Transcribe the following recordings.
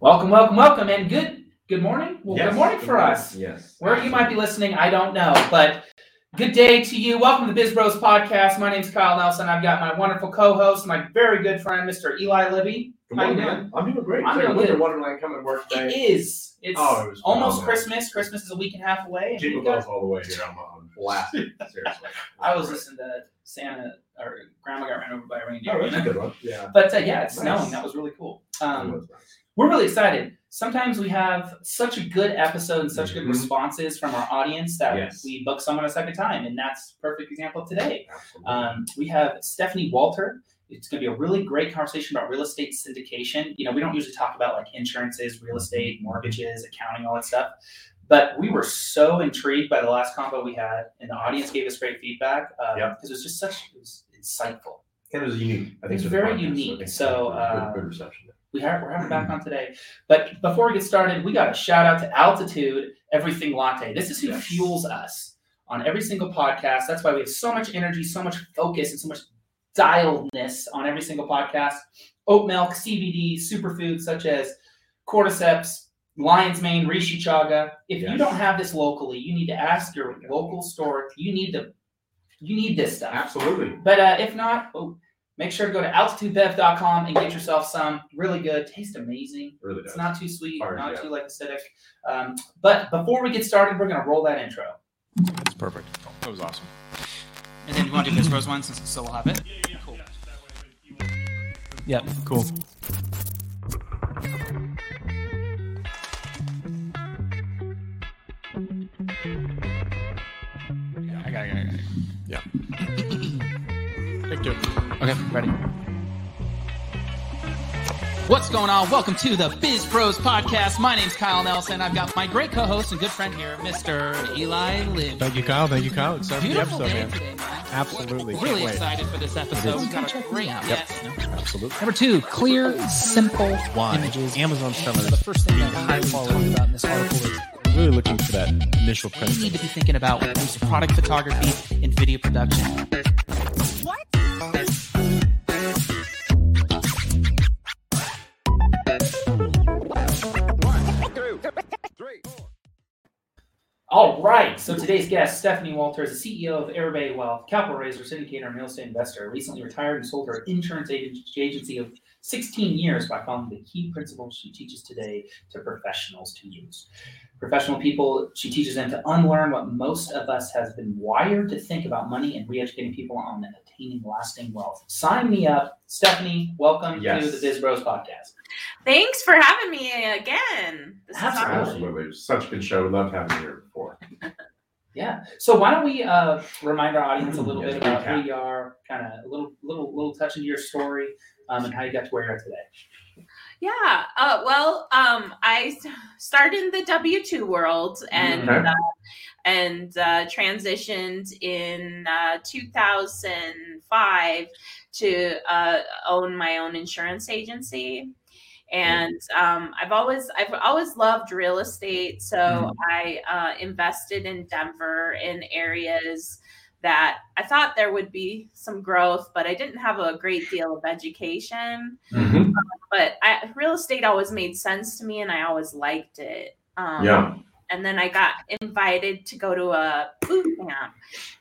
Welcome, welcome, welcome, and good good morning. Well, Yes, good morning for morning. us. Yes. Where you might be listening, I don't know, but good day to you. Welcome to the Biz Bros podcast. My name's Kyle Nelson. I've got my wonderful co-host, my very good friend, Mr. Eli Libby. Good How you morning, doing? man. I'm doing great. I'm like doing good. wonderland coming to work today. is. It's Oh, it almost phenomenal. Christmas. Christmas is a week and a half away. and Jingle bells all the way here. I'm on blast. Seriously. I was listening to Santa or Grandma got ran over by a reindeer. Oh, that's a good one. Yeah. But uh, yeah, it's Nice. snowing. That was really cool. Um, It was nice. we're really excited. Sometimes we have such a good episode and such good Mhm. responses from our audience that Yes. we book someone a second time, and that's a perfect example of today. Um, we have Stephanie Walter. It's going to be a really great conversation about real estate syndication. You know, we don't usually talk about like insurances, real estate, mortgages, accounting, all that stuff. But we were so intrigued by the last combo we had, and the audience gave us great feedback because Yeah. it was just such it was insightful. and it was unique. I think It's very podcast, unique. So, uh, good, good reception. we have, we're having back on today. But before we get started, we got a shout out to Altitude Everything Latte. This is who Yes. fuels us on every single podcast. That's why we have so much energy, so much focus, and so much dialedness on every single podcast. Oat milk, CBD, superfoods such as cordyceps, lion's mane, reishi chaga. If you don't have this locally, you need to ask your local store. You need to, you need this stuff. Absolutely. But uh, if not, oh, make sure to go to altitudebev.com and get yourself some. Really good, taste amazing. Really does. It's not too sweet, Fire, not yeah. too like acidic. Um, but before we get started, we're gonna roll that intro. That's perfect. That was awesome. And then you want to do this Rose one since so we'll have it. Cool. Yep. Cool. I got Yeah. Thank you. Okay, ready. What's going on? Welcome to the Biz Bros podcast. My name's Kyle Nelson. I've got my great co-host and good friend here, Mr. Eli Lynn. Thank you, Kyle. Thank you, Kyle. Excited for uh, the Beautiful episode, day man. today, man. Absolutely. Can't Really wait. excited for this episode. is. We've got a great Yep. guest. Absolutely. Number two, clear, simple Why? images. Amazon So the first thing that I highly talk about in this article is really looking for that initial you need to be thinking about when it comes to product photography and video production. So today's guest, Stephanie Walter, is the CEO of Airbay Wealth, capital raiser, syndicator, and real estate investor. Recently retired and sold her insurance agency of 16 years by following the key principles she teaches today to professionals to use. Professional people, she teaches them to unlearn what most of us has been wired to think about money and re-educating people on attaining lasting wealth. Sign me up. Stephanie, welcome Yes. to the Biz Bros podcast. Thanks for having me again. This is Absolutely. awesome. Absolutely. Such a good show. We loved having you here before. Yeah. So why don't we uh, remind our audience a little bit about who you are, kind of a little, little, little touch into your story, um, and how you got to where you're today. Yeah. Uh, well, um, I s- started in the W two world and Okay. uh, and uh, transitioned in uh, 2005 to uh, own my own insurance agency. And um, I've always I've always loved real estate, so Mhm. I uh, invested in Denver in areas that I thought there would be some growth, but I didn't have a great deal of education Mm-hmm. but I, real estate always made sense to me and I always liked it. Um, Yeah. And then I got invited to go to a boot camp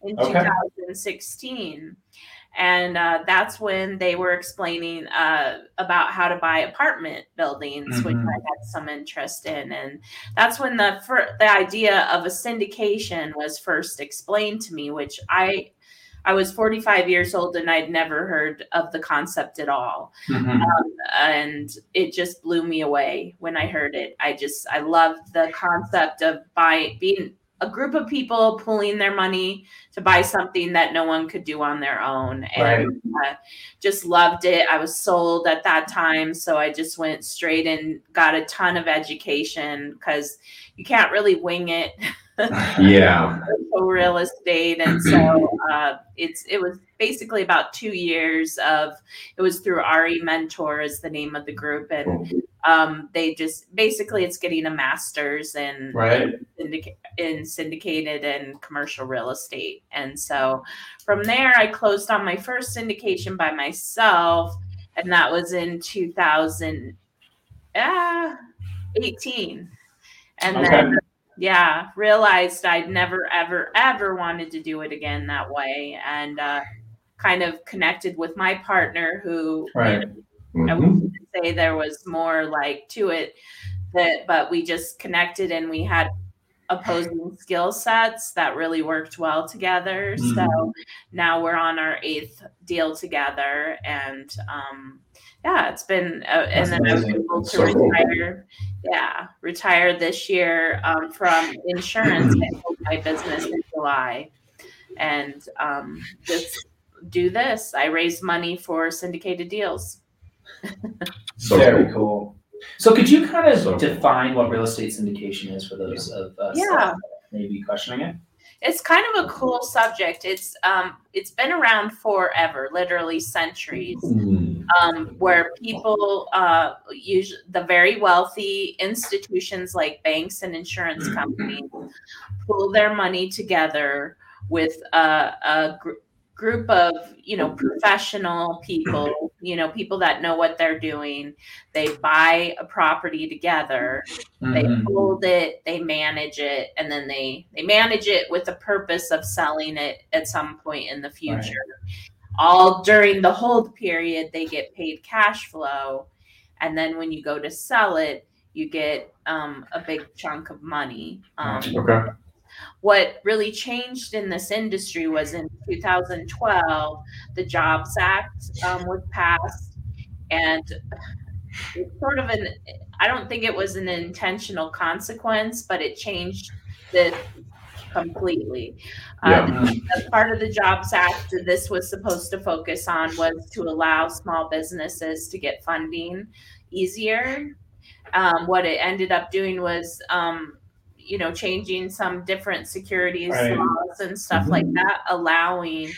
in Okay. 2016. And uh, that's when they were explaining uh, about how to buy apartment buildings, which Mhm. I had some interest in. And that's when the fir- the idea of a syndication was first explained to me, which I I was 45 years old and I'd never heard of the concept at all and it just blew me away when I heard it. I just I loved the concept of buy being a group of people pulling their money to buy something that no one could do on their own, and uh, just loved it. I was sold at that time, so I just went straight and got a ton of education because you can't really wing it. Yeah. for real estate and so uh, it's it was basically about two years of it was through RE Mentor is the name of the group and Cool. Um, they just basically it's getting a master's in Right. syndic- in syndicated and commercial real estate. And so from there, I closed on my first syndication by myself, and that was in 2000, uh, 18. And Okay. then, yeah, realized I'd never, ever, ever wanted to do it again that way. And uh, kind of connected with my partner who Right. I Mhm. wouldn't say there was more like to it that but we just connected and we had opposing skill sets that really worked well together. So now we're on our eighth deal together and um yeah, it's been uh, and then I was able to So cool. retire. Yeah, retire this year um, from insurance and my business in July, and um, just do this. I raise money for syndicated deals. So Very cool. cool. So could you kind of So cool. define what real estate syndication is for those of us Yeah. that may be questioning it? It's kind of a cool subject. It's um it's been around forever, literally centuries. Mm. Um, where people uh usually the very wealthy institutions like banks and insurance companies pull their money together with a, a gr- group of you know professional people you know people that know what they're doing. They buy a property together. They Mhm. hold it they manage it and then they they manage it with the purpose of selling it at some point in the future. All during the hold period they get paid cash flow and then when you go to sell it you get um, a big chunk of money. Um, Okay. What really changed in this industry was in 2012 the jobs act um, was passed. And it's sort of an i don't think it was an intentional consequence but it changed this completely. Yeah. um, part of the jobs act that this was supposed to focus on was to allow small businesses to get funding easier. Um, what it ended up doing was um, you know changing some different securities Right. laws and stuff like that allowing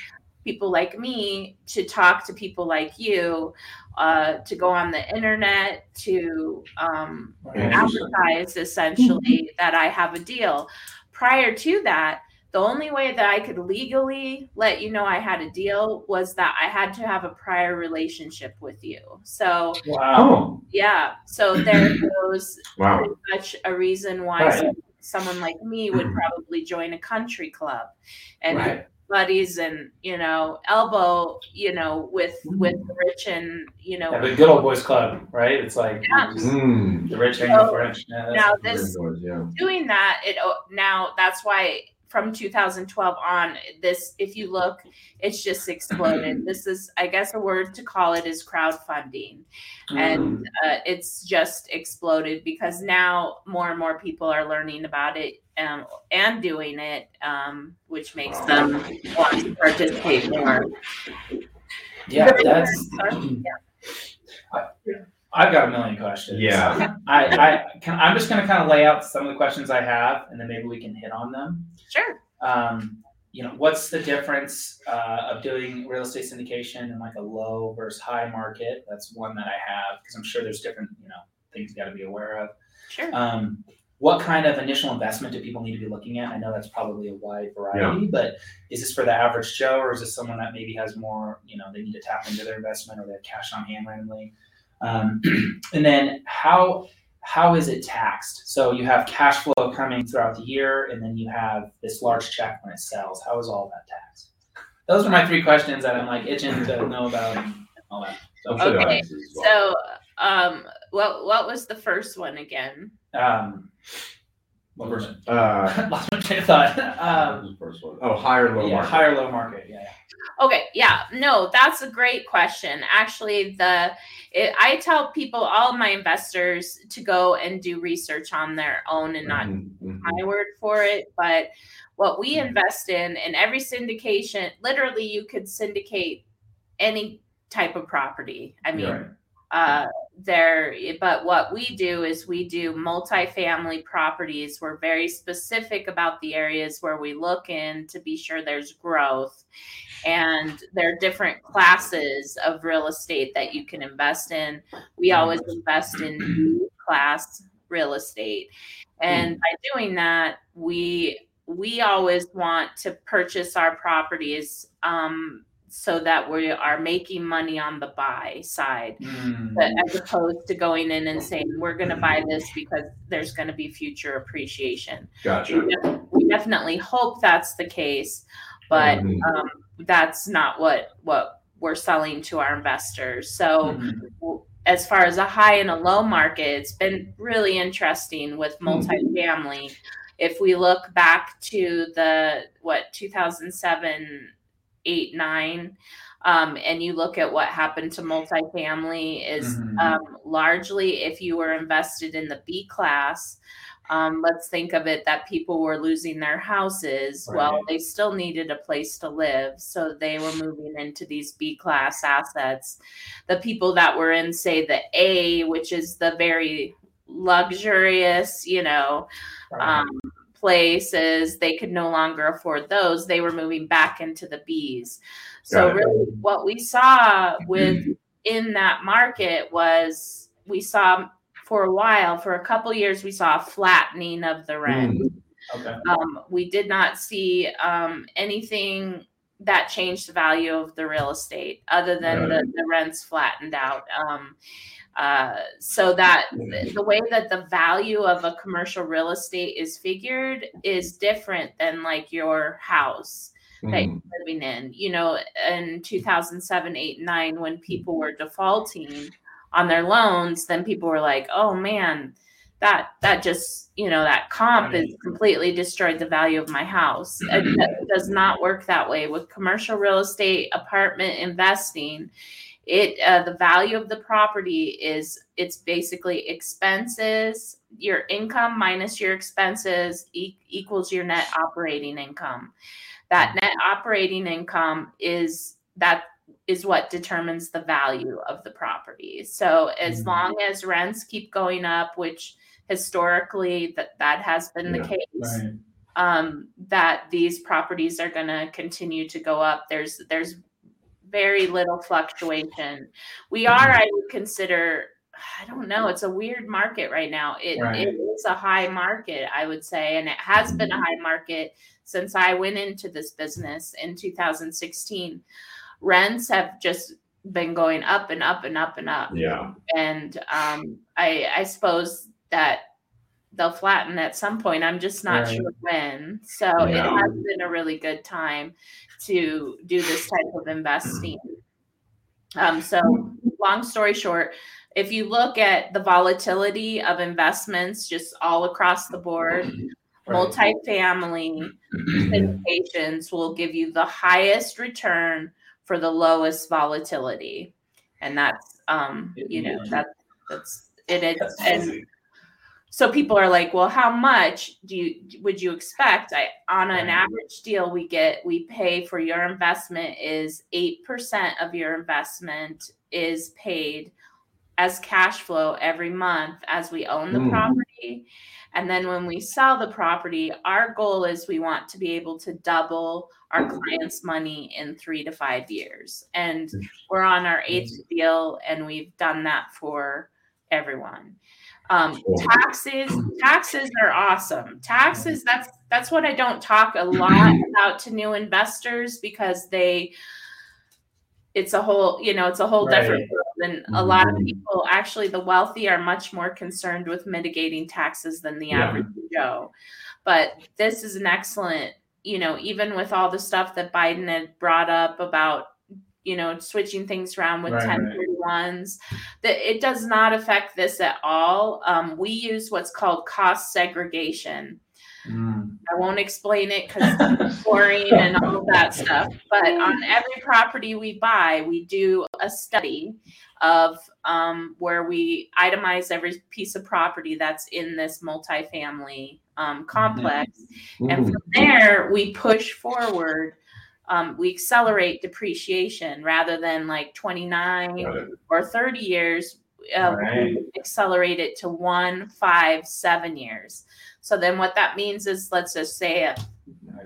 people like me to talk to people like you uh, to go on the internet to um, advertise essentially that I have a deal. Prior to that, the only way that I could legally let you know I had a deal was that I had to have a prior relationship with you. So, Wow. Oh, yeah, so there goes wow. pretty much a reason why Right. Some- someone like me would probably join a country club and Right. buddies and you know elbow you know with with the rich and you know Yeah, the good old boys club, right? It's like Yeah. just Mm. the rich hanging with the rich. Yeah, now this good, yeah. doing that it now that's why from 2012 on this if you look it's just exploded. This is i guess a word to call it is crowdfunding. And uh, it's just exploded because now more and more people are learning about it um, and doing it um, which makes them want to participate more. Yeah, that's. I, I've got a million questions. Yeah. I, I can. I'm just going to kind of lay out some of the questions I have, and then maybe we can hit on them. sure Um, you know, what's the difference uh, of doing real estate syndication in like a low versus high market? That's one that I have because I'm sure there's different, you know, things you got to be aware of. sure Um, what kind of initial investment do people need to be looking at? I know that's probably a wide variety, but is this for the average Joe or is this someone that maybe has more, you know, they need to tap into their investment or they have cash on hand randomly? Um, and then how how is it taxed? So you have cash flow coming throughout the year, and then you have this large check when it sells. How is all that taxed? Those are my three questions that I'm like itching to know about and all that. I'm sure they'll Okay, well. so um what what was the first one again Um, what version? Uh, Lost my train of thought. Um, the first one? Oh, higher low yeah, market. higher low market. Yeah. Okay, yeah, no, that's a great question. Actually, the it, I tell people, all my investors, to go and do research on their own and not Mhm, mhm. my word for it. But what we invest in, in every syndication, literally, you could syndicate any type of property. I mean, Right. uh, there, but what we do is we do multifamily properties. We're very specific about the areas where we look in to be sure there's growth. And there are different classes of real estate that you can invest in. We always invest in B class real estate. And by doing that, we we always want to purchase our properties um, so that we are making money on the buy side Mm. but as opposed to going in and saying we're going to buy this because there's going to be future appreciation Gotcha. we, def- we definitely hope that's the case but Mhm. um, that's not what what we're selling to our investors so Mhm. as far as a high and a low market it's been really interesting with multifamily if we look back to the what 2007 8 9 um, and you look at what happened to multifamily is Mhm. um, largely if you were invested in the b class um, let's think of it that people were losing their houses well they still needed a place to live. So they were moving into these b class assets. The people that were in say the a which is the very luxurious you know Right. um, places they could no longer afford those. They were moving back into the b's. So really what we saw with in that market was we saw for a while for a couple years we saw a flattening of the rent Mm. okay. um, we did not see um, anything that changed the value of the real estate other than the, the rents flattened out um, uh, so that the way that the value of a commercial real estate is figured is different than like your house that Mm. you're living in. You know, in 2007, 8, 9, when people were defaulting on their loans, then people were like, oh man, that that just you know that comp is completely destroyed the value of my house. It, it does not work that way. With commercial real estate apartment investing it uh, the value of the property is it's basically expenses your income minus your expenses e- equals your net operating income. That net operating income is that is what determines the value of the property so as Mhm. long as rents keep going up which historically that that has been the case Right. um, that these properties are going to continue to go up. There's there's very little fluctuation. We are, I would consider, I don't know, it's a weird market right now. It, Right. it is a high market, I would say, and it has been a high market since I went into this business in 2016. Rents have just been going up and up and up and up Yeah. and um, I, I suppose that they'll flatten at some point. I'm just not Right. sure when. So it Yeah. has been a really good time to do this type of investing. Um, so, long story short, if you look at the volatility of investments just all across the board, Right. multifamily syndications will give you the highest return for the lowest volatility. And that's um you know that that's it is That's and so people are like well how much do you would you expect? I on an average deal we get we pay for your investment is 8% of your investment is paid as cash flow every month as we own the Mm. property. And then when we sell the property our goal is we want to be able to double our mm-hmm. clients money in 3 to 5 years. And mm-hmm. we're on our eighth mm-hmm. deal and we've done that for everyone. Um, taxes taxes are awesome. Taxes that's that's what i don't talk a lot about to new investors because they it's a whole you know it's a whole different Right. world. And a lot of people actually the wealthy are much more concerned with mitigating taxes than the Yeah. average joe. But this is an excellent you know even with all the stuff that biden had brought up about you know switching things around with Right, right. 1031s that it does not affect this at all um, we use what's called cost segregation Mm. I won't explain it because it's boring and all of that stuff. But on every property we buy, we do a study of um, where we itemize every piece of property that's in this multifamily um, complex. And Mm. from there, we push forward. Um, we accelerate depreciation rather than like 29 Got or 30 years uh, Right. accelerate it to one, five, seven years. So then what that means is, let's just say, uh,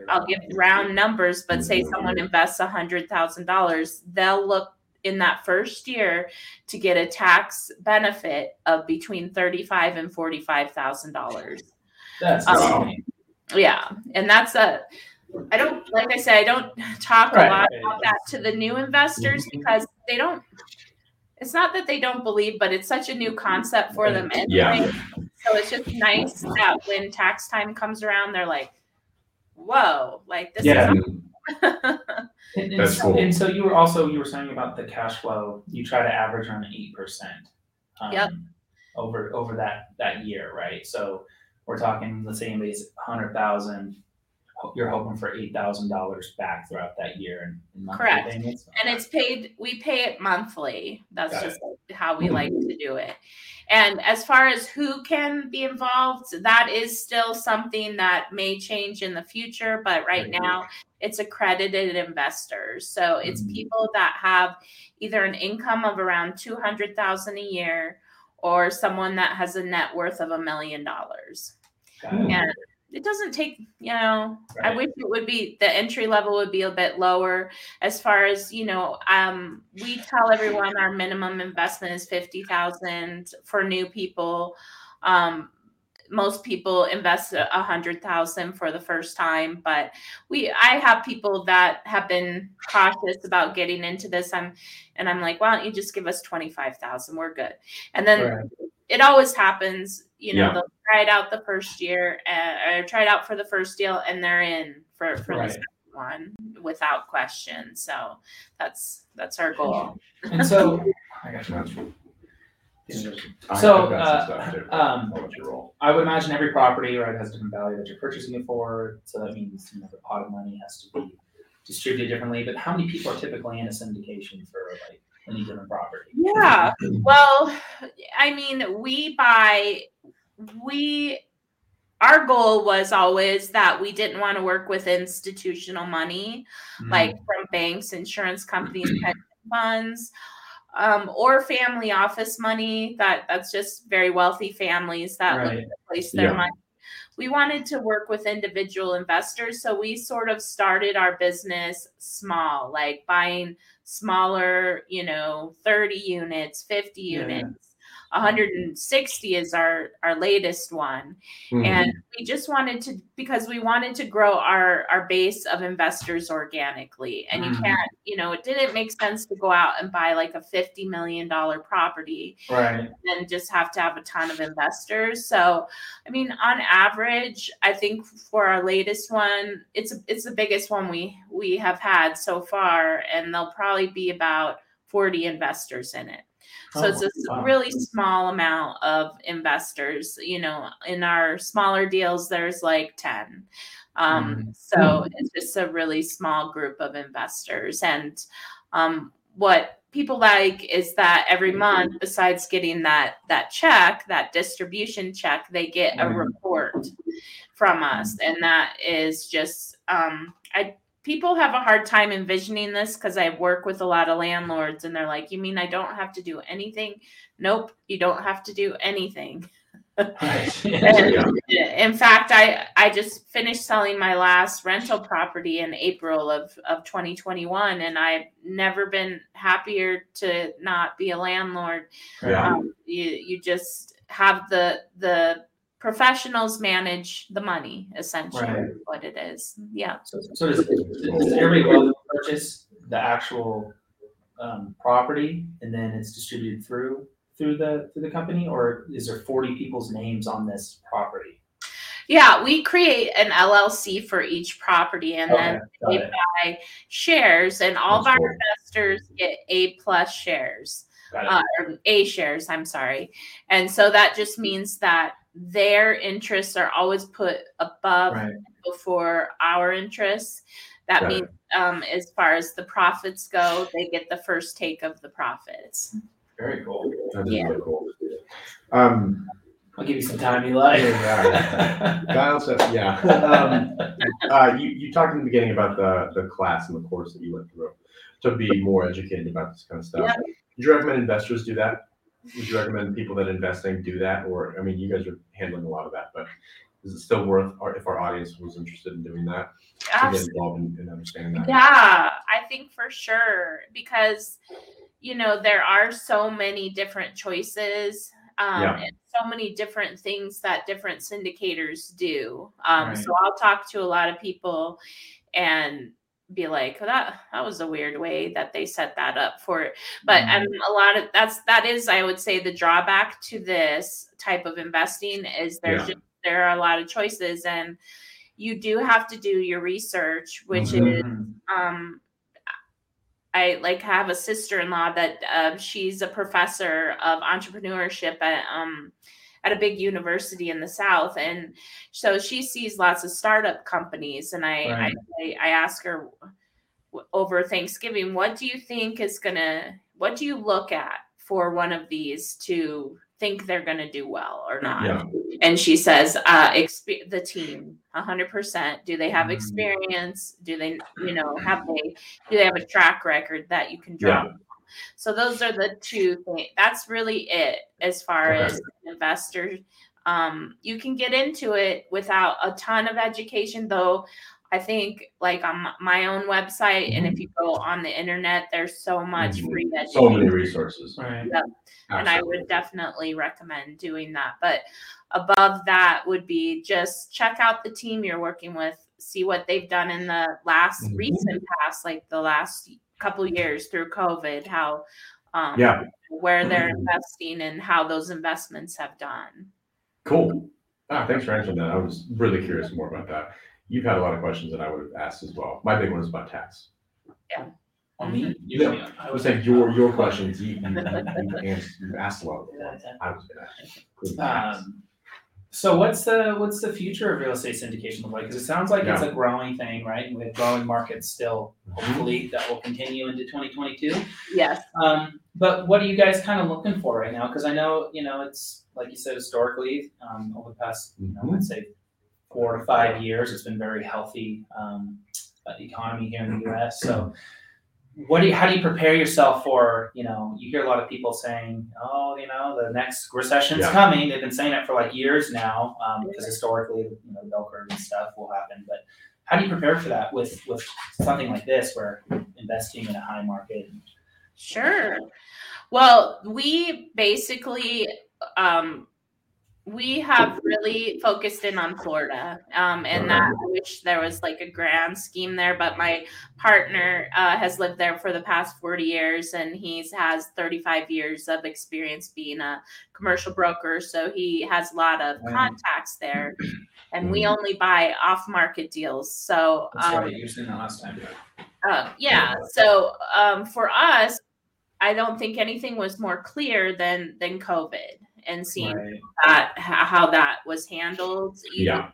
I'll give round numbers, but say someone invests a hundred thousand dollars, they'll look in that first year to get a tax benefit of between thirty-five and forty-five thousand dollars. That's Um. Yeah, and that's a. I don't like I said I don't talk Right. a lot about that to the new investors because they don't. It's not that they don't believe, but it's such a new concept for them anyway. Yeah. So it's just nice that when tax time comes around, they're like, "Whoa!" Like this Yeah. is. And, and That's so, cool. and so you were also you were saying about the cash flow. You try to average around eight percent. Um, Yep. Over over that that year, right? So we're talking. Let's say anybody's hundred thousand. You're hoping for eight thousand dollars back throughout that year and in monthly Correct. payments. and it's paid we pay it monthly that's Got just how we like to do it and as far as who can be involved that is still something that may change in the future but right now it's accredited investors. So it's Mhm. people that have either an income of around 200000 a year or someone that has a net worth of a million dollars. And it doesn't take you know i wish it would be the entry level would be a bit lower as far as you know um we tell everyone our minimum investment is 50000 for new people. Um most people invest a a hundred thousand for the first time but we i have people that have been cautious about getting into this. I'm and i'm like why don't you just give us 25000 we're good. And then Right. It always happens. You know, Yeah. they'll try it out the first year, uh, or try it out for the first deal, and they're in for for Right. the second one without question. So that's that's our goal. And so I got you. I- So, I've got some uh, um, I'll let. I would imagine every property, right, has a different value that you're purchasing it for. So that means, you know, the pot of money has to be distributed differently. But how many people are typically in a syndication for like any given property? Yeah. Well, I mean, we buy we our goal was always that we didn't want to work with institutional money. Mm-hmm. like from banks, insurance companies, pension funds, um, or family office money. That that's just very wealthy families that Right. place their Yeah. money. We wanted to work with individual investors, so we sort of started our business small, like buying smaller, you know, 30 units, 50 Yeah. units. 160 is our our latest one Mhm. and we just wanted to because we wanted to grow our our base of investors organically and you Mhm. can't you know it didn't make sense to go out and buy like a 50 million dollar property Right. and just have to have a ton of investors so i mean on average i think for our latest one it's it's the biggest one we we have had so far and there'll probably be about 40 investors in it so it's Oh, a wow. really small amount of investors. You know, in our smaller deals, there's like 10. Um, Mm. So it's just a really small group of investors. And um, what people like is that every month, besides getting that that check, that distribution check, they get a Mhm. report from us, and that is just um, I people have a hard time envisioning this because I work with a lot of landlords and they're like, You mean I don't have to do anything? Nope, you don't have to do anything. And in fact, I I just finished selling my last rental property in April of, of 2021 and I've never been happier to not be a landlord. Yeah. Um, you you just have the the professionals manage the money essentially Right. what it is. Yeah. So, so does, does everybody go purchase the actual um, property and then it's distributed through through the through the company, or is there forty people's names on this property? Yeah, we create an LLC for each property and then they it. buy shares and all That's of our cool. investors get A plus shares. Uh, or A shares, I'm sorry. And so that just means that their interests are always put above right. before our interests. That Got it. means, um, as far as the profits go, they get the first take of the profits. Very cool. That's Yeah. really cool. Um, I'll give you some time, Eli. Yeah. Kyle said, yeah. Um, uh, you, you talked in the beginning about the, the class and the course that you went through to be more educated about this kind of stuff. Yeah. Would you recommend investors do that? Would you recommend people that investing do that, or I mean, you guys are handling a lot of that, but is it still worth, or if our audience was interested in doing that, to get involved in, in understanding that? Yeah, I think for sure because you know there are so many different choices um, Yeah. and so many different things that different syndicators do. Um, Right. So I'll talk to a lot of people and be like, that that was a weird way that they set that up for it. But Mhm. um, a lot of that's that is I would say the drawback to this type of investing is there's Yeah. just there are a lot of choices and you do have to do your research, which Mhm. is um I like have a sister-in-law that uh, she's a professor of entrepreneurship at um at a big university in the south and so she sees lots of startup companies and I Right. I, I ask her over Thanksgiving what do you think is gonna what do you look at for one of these to think they're gonna do well or not Yeah, and she says uh exp- the team 100% do they have Mhm. experience do they you know have they do they have a track record that you can draw Yeah. From? so those are the two things that's really it as far Okay. as investors um you can get into it without a ton of education though i think like on my own website and if you go on the internet there's so much Mhm. free education so many resources. Right. and I would definitely recommend doing that. But above that would be just check out the team you're working with, see what they've done in the last Mhm. recent past, like the last couple years through COVID, how um, Yeah, where they're investing and how those investments have done. cool. Ah, thanks for answering that. I was really curious more about that. You've had a lot of questions that I would have asked as well. My big one is about tax. On me? You Yeah. got me. I was saying your, your questions, you, you, you, you answered, you asked a lot of them. I was gonna ask. Um, so what's the what's the future of real estate syndication look like? Because it sounds like it's a growing thing, right? We have growing markets still. Hopefully, that will continue into 2022. Yes. Um, but what are you guys kind of looking for right now? Because I know you know it's like you said historically um, over the past you know. I'd say four to five years, it's been very healthy um, uh, economy here in the U.S. So what do you, how do you prepare yourself for you know you hear a lot of people saying oh you know the next recession's Yeah. coming they've been saying it for like years now because historically you know the bell curve and stuff will happen but how do you prepare for that with with something like this where investing in a high market Sure. Well, we basically um, we have really focused in on Florida, um, and that I wish there was like a grand scheme there. But my partner uh, has lived there for the past forty years, and he has thirty five years of experience being a commercial broker, so he has a lot of contacts there. And we only buy off market deals, so that's um, right you were saying that last time uh, yeah. So um, for us, I don't think anything was more clear than than COVID and seeing right that how that was handled. You, Yeah.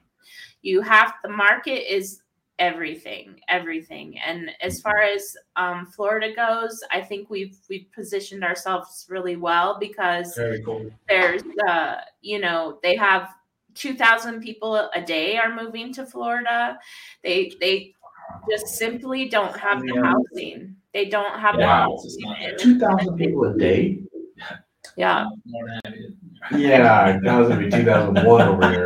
you have the market is everything, everything. And as far as um, Florida goes, I think we've we've positioned ourselves really well because cool there's uh you know they have 2000 people a day are moving to florida they they just simply don't have the housing they don't have the Wow. It's housing. Two thousand people a day? Yeah More than I did. Yeah, that was gonna be two thousand one over here.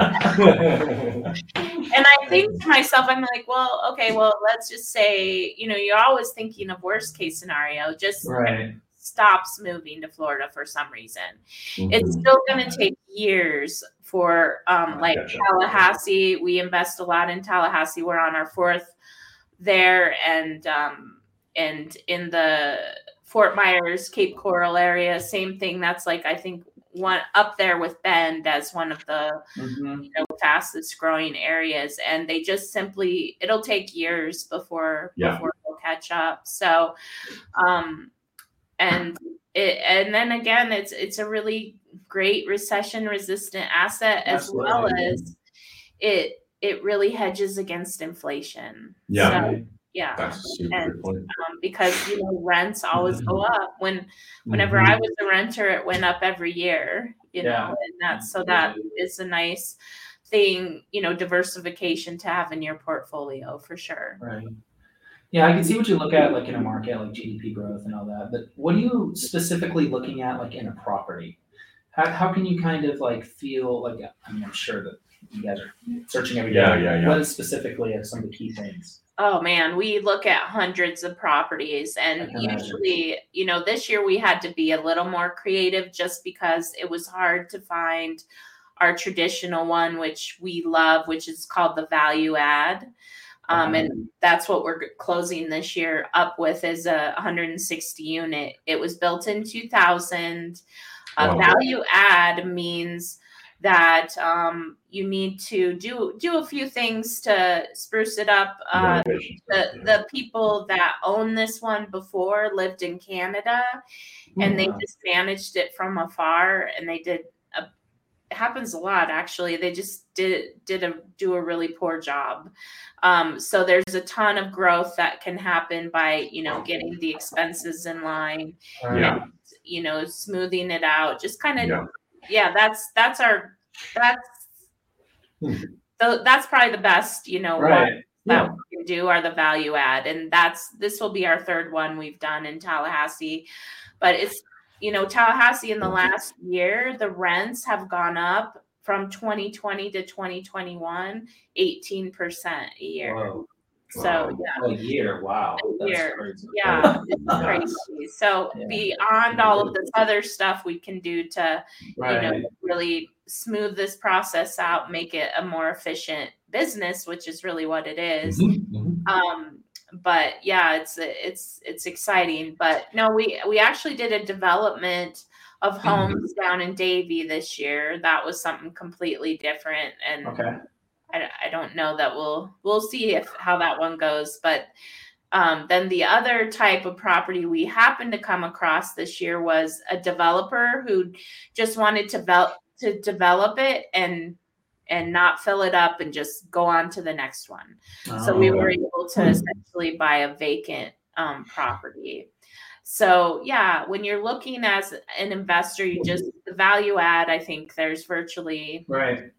and i think to myself i'm like well okay well let's just say you know you're always thinking of worst case scenario just right stops moving to florida for some reason Mm-hmm. it's still going to take years for um, like Gotcha. Tallahassee. We invest a lot in Tallahassee. We're on our fourth there, and um, and in the Fort Myers, Cape Coral area, same thing. That's like I think one up there with Bend as one of the Mhm. you know, fastest growing areas, and they just simply it'll take years before Yeah. before they'll catch up. So, um, and it and then again, it's it's a really great recession resistant asset as well as it it really hedges against inflation. Yeah. So, yeah. That's a super And- good point. Um, because you know rents always go up. When whenever I was a renter, it went up every year. You Yeah. know, and that's so that is a nice thing. You know, diversification to have in your portfolio for sure. Right. Yeah, I can see what you look at like in a market like GDP growth and all that, but what are you specifically looking at like in a property? How, how can you kind of like feel like I mean I'm sure that you guys are searching every day. Yeah, yeah, yeah. What is specifically are some of the key things? Oh man, we look at hundreds of properties and imagine. usually, you know, this year we had to be a little more creative just because it was hard to find our traditional one which we love which is called the value add. Um, Okay. and that's what we're closing this year up with is a 160 unit. It was built in 2000. A Wow. value add means that um, you need to do do a few things to spruce it up. Uh, the the people that owned this one before lived in Canada and they just managed it from afar and they did a, it happens a lot actually they just did did a do a really poor job um, so there's a ton of growth that can happen by you know getting the expenses in line. Yeah. you know smoothing it out just kind of Yeah. yeah that's that's our that's Hmm. so that's probably the best you know Right. that Yeah. we can do are the value add and that's this will be our third one we've done in tallahassee but it's you know tallahassee in the last year the rents have gone up from 2020 to 2021 18% a year Whoa. So Wow. yeah A year. Wow. A year. crazy. yeah crazy so Yeah. beyond all of this other stuff we can do to Right. you know really smooth this process out make it a more efficient business which is really what it is. Mhm, mhm. um but yeah it's it's it's exciting but no we we actually did a development of homes down in davie this year that was something completely different and Okay. I, I don't know that we'll we'll see if how that one goes but um, then the other type of property we happened to come across this year was a developer who just wanted to develop to develop it and and not fill it up and just go on to the next one so we Oh, were able to essentially buy a vacant um, property. So yeah, when you're looking as an investor, you just the value add. I think there's virtually right.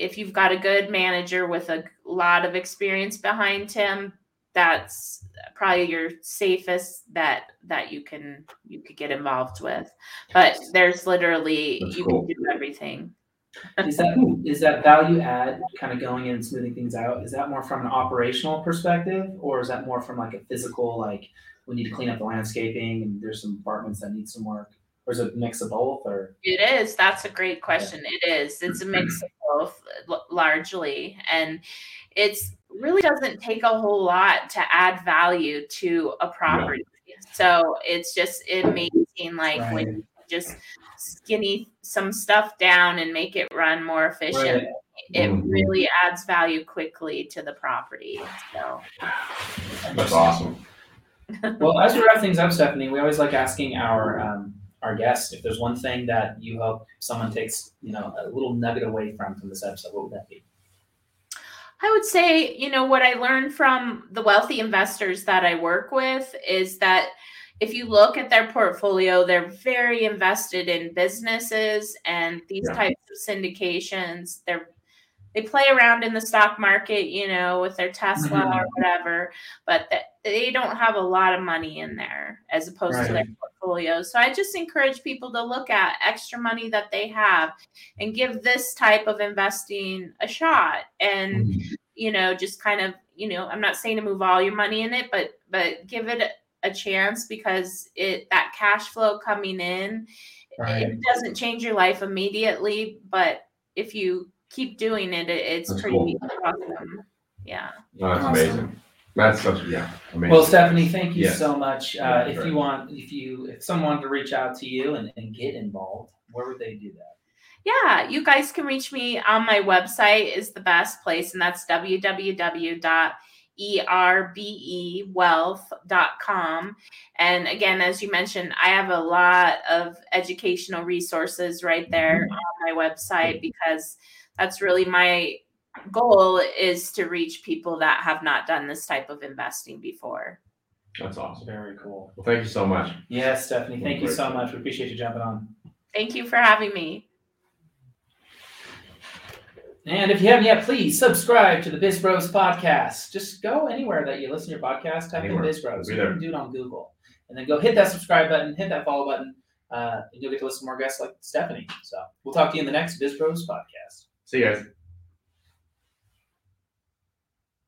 If you've got a good manager with a lot of experience behind him, that's probably your safest bet that you can you could get involved with. But there's literally That's you cool. can do everything. Is that is that value add kind of going in and smoothing things out? Is that more from an operational perspective, or is that more from like a physical, like we need to clean up the landscaping and there's some apartments that need some work, or is it a mix of both? Or It is. That's a great question. It is. It's a mix of both l- largely. And it's really doesn't take a whole lot to add value to a property. So it's just amazing like when Right. you just skinny some stuff down and make it run more efficient. Right. It Mhm. really adds value quickly to the property. So That's awesome. well, as we wrap things up, Stephanie, we always like asking our um, our guests if there's one thing that you hope someone takes, you know, a little nugget away from from this episode. What would that be? I would say, you know, what I learned from the wealthy investors that I work with is that if you look at their portfolio, they're very invested in businesses and these Yeah. types of syndications. They're they play around in the stock market, you know, with their Tesla Mhm. or whatever, but that they don't have a lot of money in there as opposed to their portfolio. So I just encourage people to look at extra money that they have and give this type of investing a shot and Mhm. you know just kind of you know i'm not saying to move all your money in it but but give it a, chance because it that cash flow coming in Right. it doesn't change your life immediately but if you keep doing it, it it's That's pretty cool. awesome yeah Oh, that's Awesome. amazing. That's such, yeah, amazing. Well, Stephanie, thank you Yes. so much. Uh, Yeah, if great. you want, if you, if someone wanted to reach out to you and, and get involved, where would they do that? yeah you guys can reach me on my website is the best place and that's www.erbewealth.com and again as you mentioned i have a lot of educational resources right there on my website because that's really my goal is to reach people that have not done this type of investing before That's awesome. Very cool. Well, thank you so much. Yes, Stephanie, thank you so much. We appreciate you jumping on. thank you for having me And if you haven't yet, please subscribe to the Biz Bros podcast. Just go anywhere that you listen to your podcast, type Anywhere. in Biz Bros. You can do it on Google. And then go hit that subscribe button, hit that follow button, uh, and you'll get to listen to more guests like Stephanie. So we'll talk to you in the next Biz Bros podcast. See you guys.